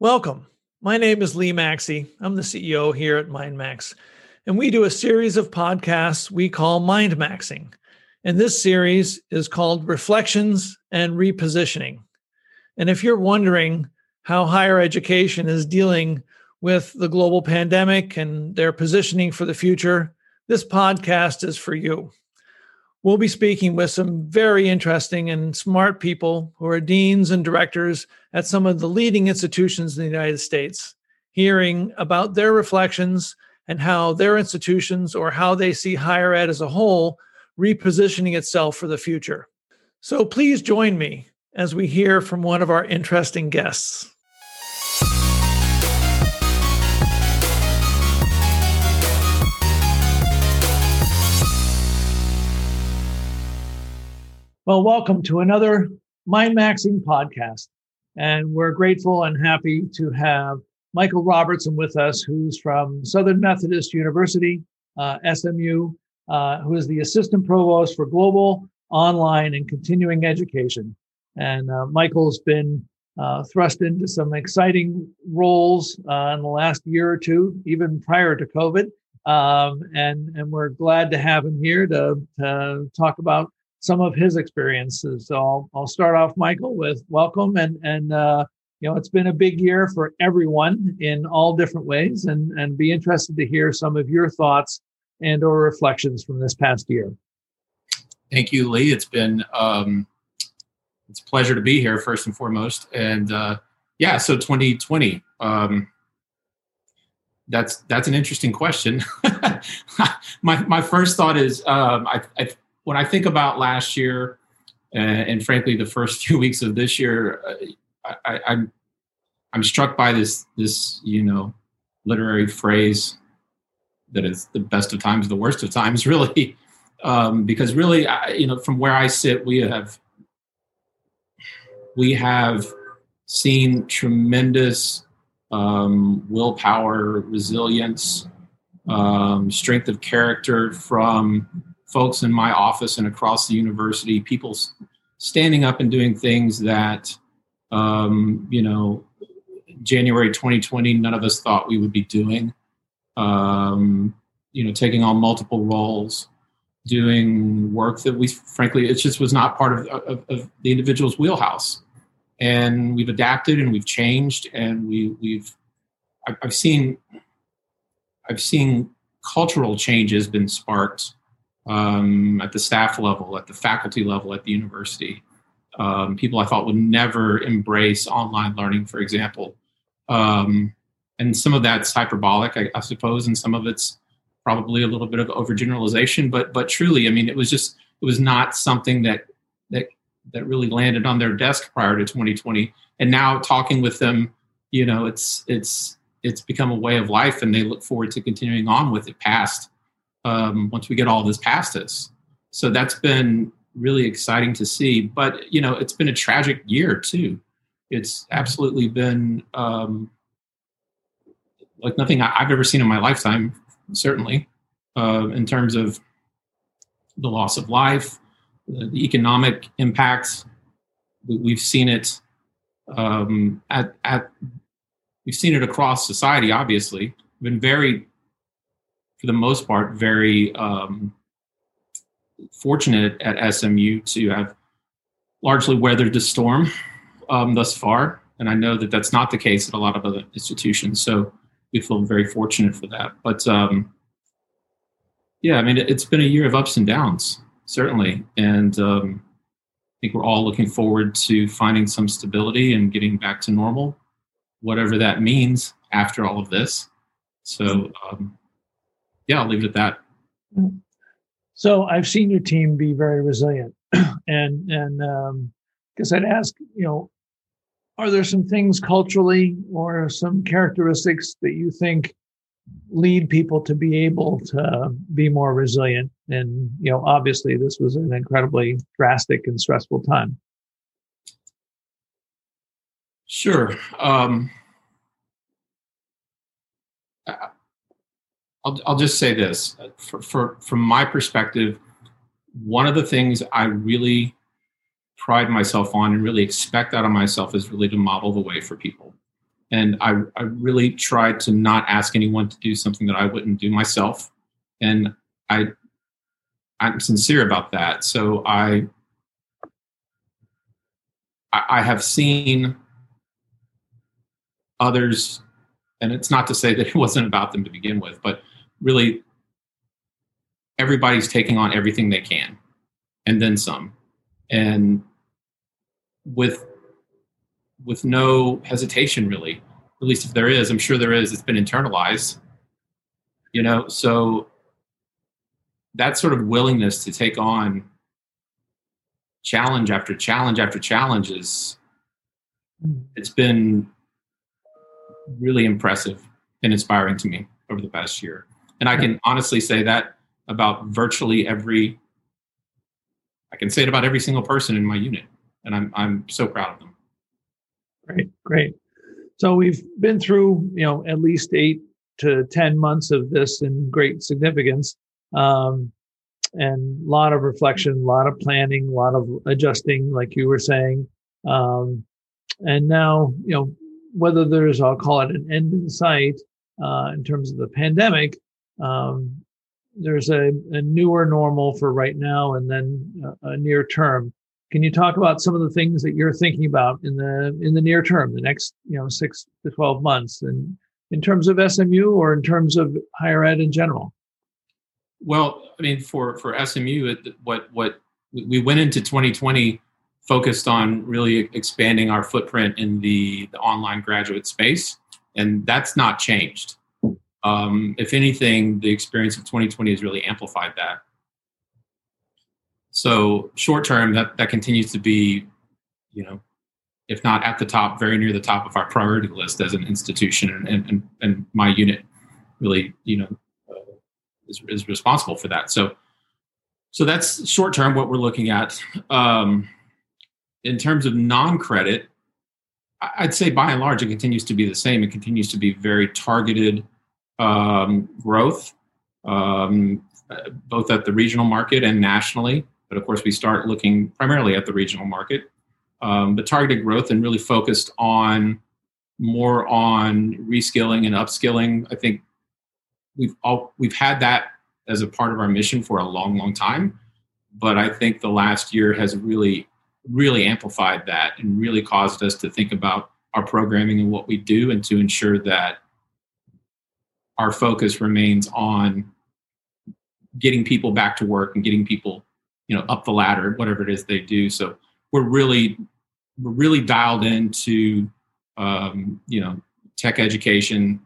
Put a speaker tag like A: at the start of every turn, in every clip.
A: Welcome. My name is Lee Maxey. I'm the CEO here at MindMax, and we do a series of podcasts we call Mind Maxing. And this series is called Reflections and Repositioning. And if you're wondering how higher education is dealing with the global pandemic and their positioning for the future, this podcast is for you. We'll be speaking with some very interesting and smart people who are deans and directors at some of the leading institutions in the United States, hearing about their reflections and how their institutions or how they see higher ed as a whole repositioning itself for the future. So please join me as we hear from one of our interesting guests. Well, welcome to another Mind Maxing podcast. And we're grateful and happy to have Michael Robertson with us, who's from Southern Methodist University, uh, SMU, uh, who is the Assistant Provost for Global, Online, and Continuing Education. And uh, Michael's been uh, thrust into some exciting roles uh, in the last year or two, even prior to COVID. Um, and, and we're glad to have him here to, to talk about some of his experiences. So I'll, I'll start off, Michael, with welcome and and uh, you know it's been a big year for everyone in all different ways, and and be interested to hear some of your thoughts and or reflections from this past year.
B: Thank you, Lee. It's been um, it's a pleasure to be here first and foremost, and uh, yeah, so 2020. Um, that's that's an interesting question. my my first thought is um, I, I when I think about last year, uh, and frankly, the first few weeks of this year, uh, I, am I'm, I'm struck by this this you know literary phrase that is the best of times, the worst of times, really, um, because really, I, you know, from where I sit, we have we have seen tremendous um, willpower, resilience, um, strength of character from folks in my office and across the university, people standing up and doing things that, um, you know, January 2020, none of us thought we would be doing. Um, you know, taking on multiple roles, doing work that we, frankly, it just was not part of, of, of the individual's wheelhouse. And we've adapted and we've changed and we, we've, I've seen, I've seen cultural changes been sparked um, at the staff level, at the faculty level at the university. Um, people I thought would never embrace online learning, for example. Um, and some of that's hyperbolic, I, I, suppose, and some of it's probably a little bit of overgeneralization. But but truly, I mean, it was just it was not something that that that really landed on their desk prior to 2020. And now talking with them, you know, it's it's it's become a way of life, and they look forward to continuing on with it past um, once we get all this past us. So that's been really exciting to see. But you know, it's been a tragic year too. It's absolutely been um, like nothing I've ever seen in my lifetime. Certainly, uh, in terms of the loss of life, the, the economic impacts. We've seen it um, at at we've seen it across society. Obviously, been very for the most part, very um, fortunate at SMU to have largely weathered the storm um, thus far. And I know that that's not the case at a lot of other institutions. So we feel very fortunate for that. But um, yeah, I mean, it's been a year of ups and downs, certainly. And um, I think we're all looking forward to finding some stability and getting back to normal, whatever that means after all of this. So, um, yeah, I'll leave it at that.
A: So I've seen your team be very resilient, and and um, guess I'd ask, you know, are there some things culturally or some characteristics that you think lead people to be able to be more resilient? And you know, obviously, this was an incredibly drastic and stressful time.
B: Sure. Um, I'll, I'll just say this for, for, from my perspective, one of the things I really pride myself on and really expect out of myself is really to model the way for people. And I, I really try to not ask anyone to do something that I wouldn't do myself. And I, I'm sincere about that. So I, I have seen others, and it's not to say that it wasn't about them to begin with, but really everybody's taking on everything they can and then some. And with with no hesitation really at least if there is i'm sure there is it's been internalized you know so that sort of willingness to take on challenge after challenge after challenge is it's been really impressive and inspiring to me over the past year and i can honestly say that about virtually every i can say it about every single person in my unit and i'm i'm so proud of them
A: Great, great. So we've been through, you know, at least eight to 10 months of this in great significance. Um, and a lot of reflection, a lot of planning, a lot of adjusting, like you were saying. Um, and now, you know, whether there's, I'll call it an end in sight uh, in terms of the pandemic, um, there's a, a, newer normal for right now and then a, a near term. Can you talk about some of the things that you're thinking about in the in the near term, the next you know six to twelve months, and in terms of SMU or in terms of higher ed in general?
B: Well, I mean, for for SMU, what what we went into 2020 focused on really expanding our footprint in the, the online graduate space, and that's not changed. Um, if anything, the experience of 2020 has really amplified that. So short term, that that continues to be, you know, if not at the top, very near the top of our priority list as an institution, and and, and my unit really, you know, uh, is is responsible for that. So so that's short term what we're looking at. Um, in terms of non-credit, I'd say by and large it continues to be the same. It continues to be very targeted um, growth, um, both at the regional market and nationally. But of course, we start looking primarily at the regional market, um, but targeted growth and really focused on more on reskilling and upskilling. I think we've all we've had that as a part of our mission for a long, long time. But I think the last year has really, really amplified that and really caused us to think about our programming and what we do and to ensure that our focus remains on getting people back to work and getting people you know up the ladder whatever it is they do. So we're really we're really dialed into um, you know tech education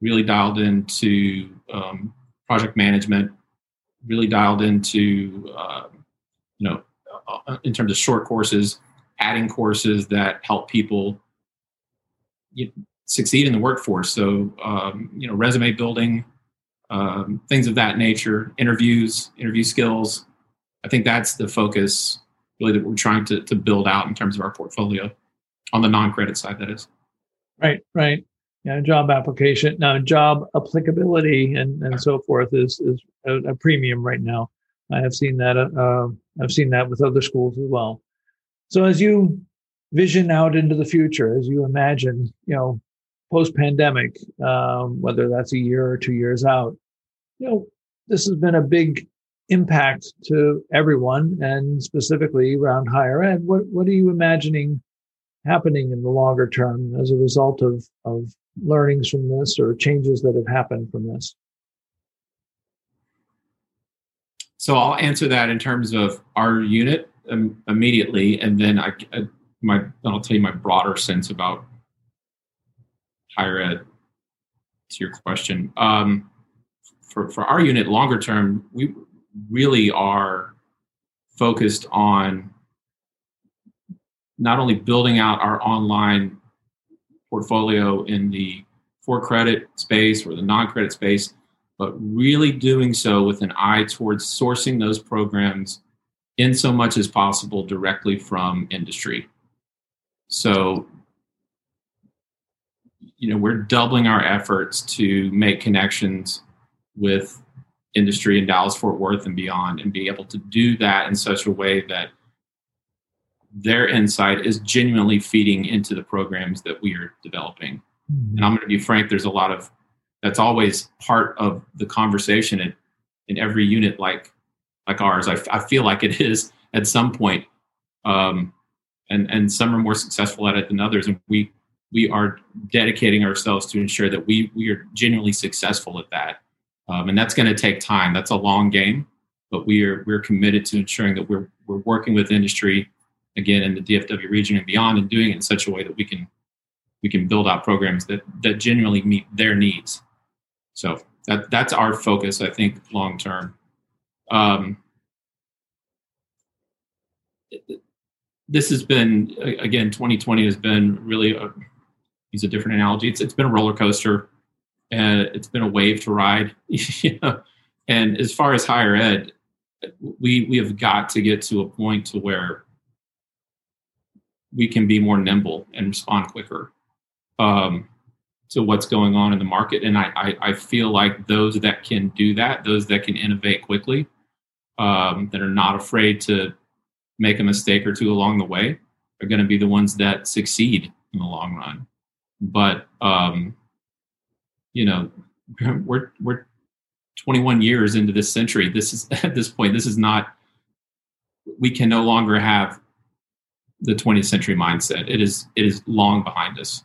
B: really dialed into um, project management really dialed into uh, you know uh, in terms of short courses adding courses that help people succeed in the workforce so um, you know resume building um, things of that nature interviews interview skills I think that's the focus really that we're trying to, to build out in terms of our portfolio on the non-credit side, that is.
A: Right, right. Yeah, job application now, job applicability and, and so forth is is a, a premium right now. I have seen that. Uh, uh, I've seen that with other schools as well. So as you vision out into the future, as you imagine, you know, post pandemic, um, whether that's a year or two years out, you know, this has been a big impact to everyone and specifically around higher ed. What, what are you imagining happening in the longer term as a result of, of learnings from this or changes that have happened from this?
B: So I'll answer that in terms of our unit um, immediately, and then I, I my I'll tell you my broader sense about higher ed. To your question, um, for for our unit, longer term, we really are focused on not only building out our online portfolio in the for credit space or the non credit space, but really doing so with an eye towards sourcing those programs in so much as possible directly from industry. So, you know, we're doubling our efforts to make connections with industry in Dallas Fort Worth and beyond, and be able to do that in such a way that their insight is genuinely feeding into the programs that we are developing. Mm-hmm. And I'm going to be frank, there's a lot of that's always part of the conversation in, in every unit like like ours. I, I feel like it is at some point. Um, and and some are more successful at it than others. And we we are dedicating ourselves to ensure that we we are genuinely successful at that. Um, and that's going to take time. That's a long game, but we are we're committed to ensuring that we're we're working with industry again in the DFW region and beyond, and doing it in such a way that we can we can build out programs that that genuinely meet their needs. So that that's our focus, I think, long term. Um, this has been again 2020 has been really a, use a different analogy. It's, it's been a roller coaster and it's been a wave to ride and as far as higher ed we we have got to get to a point to where we can be more nimble and respond quicker um, to what's going on in the market. And I, I, I feel like those that can do that those that can innovate quickly um, that are not afraid to make a mistake or two along the way are going to be the ones that succeed in the long run. But um, you know, we're we're 21 years into this century. This is at this point, this is not. We can no longer have the 20th century mindset. It is it is long behind us,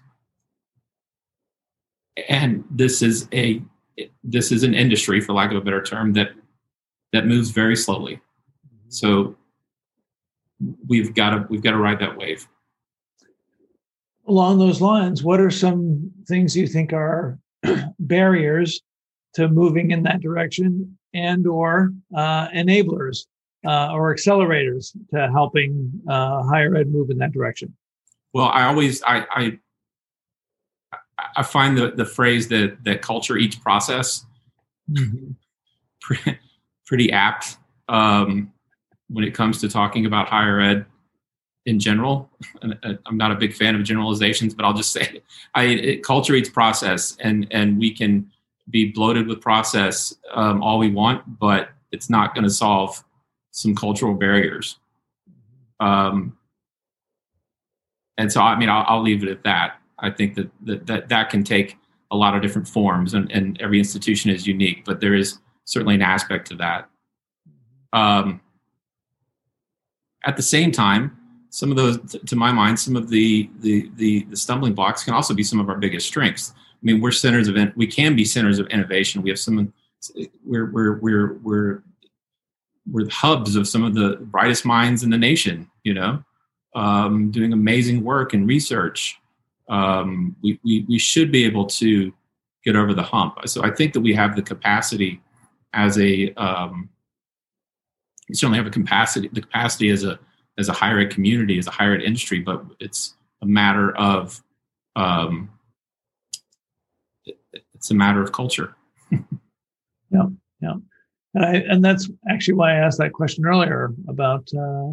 B: and this is a this is an industry, for lack of a better term, that that moves very slowly. So we've got to we've got to ride that wave.
A: Along those lines, what are some things you think are barriers to moving in that direction, and or uh, enablers uh, or accelerators to helping uh, higher ed move in that direction?
B: Well, I always I I, I find the the phrase that that culture eats process mm-hmm. pretty, pretty apt. Um, when it comes to talking about higher ed in general. Uh, I'm not a big fan of generalizations, but I'll just say, I it, culture eats process, and and we can be bloated with process um, all we want, but it's not going to solve some cultural barriers. Um, and so, I mean, I'll, I'll, leave it at that. I think that, that that that can take a lot of different forms, and, and every institution is unique, but there is certainly an aspect to that. Um, at the same time, some of those, to my mind, some of the, the the the, stumbling blocks can also be some of our biggest strengths. I mean, we're centers of we can be centers of innovation. We have some we're we're we're we're we're the hubs of some of the brightest minds in the nation. You know, um, doing amazing work and research. Um, we, we we should be able to get over the hump. So I think that we have the capacity as a um, we certainly have a capacity the capacity as a as a higher ed community as a higher ed industry but it's a matter of um, it's a matter of culture.
A: Yeah yeah. And, I, and that's actually why i asked that question earlier about uh,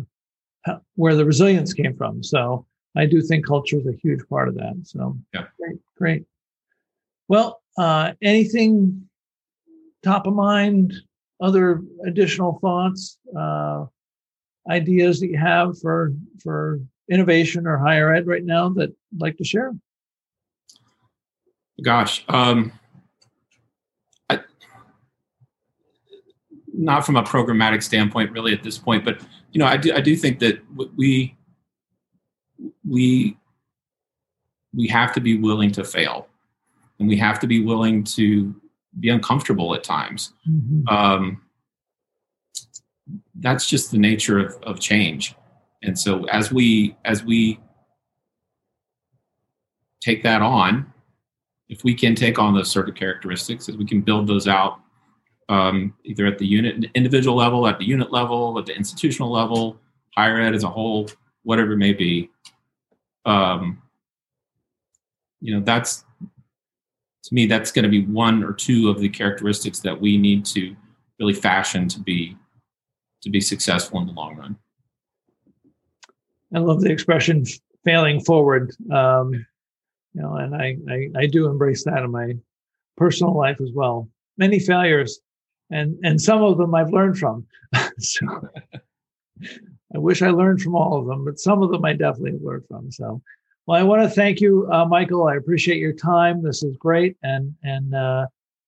A: how, where the resilience came from. So i do think culture is a huge part of that so.
B: Yeah.
A: Great great. Well uh, anything top of mind other additional thoughts, uh, ideas that you have for for innovation or higher ed right now that you'd like to share?
B: Gosh, um, I, not from a programmatic standpoint, really at this point, but you know, I do I do think that we we we have to be willing to fail, and we have to be willing to be uncomfortable at times. Mm-hmm. Um, that's just the nature of, of change. And so as we as we take that on, if we can take on those sort of characteristics, as we can build those out um, either at the unit individual level, at the unit level, at the institutional level, higher ed as a whole, whatever it may be. Um, you know, that's to me, that's going to be one or two of the characteristics that we need to really fashion to be to be successful in the long run.
A: I love the expression "failing forward." Um, you know, and I, I I do embrace that in my personal life as well. Many failures, and and some of them I've learned from. so I wish I learned from all of them, but some of them I definitely learned from. So Well, I want to thank you, uh, Michael. I appreciate your time. This is great, and and uh,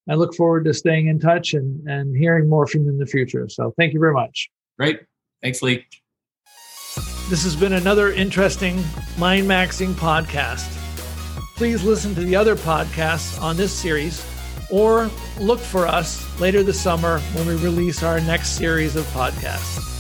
A: I look forward to staying in touch and and hearing more from you in the future. So, thank you very much.
B: Great. Thanks, Lee.
A: This has been another interesting mind maxing podcast. Please listen to the other podcasts on this series or look for us later this summer when we release our next series of podcasts.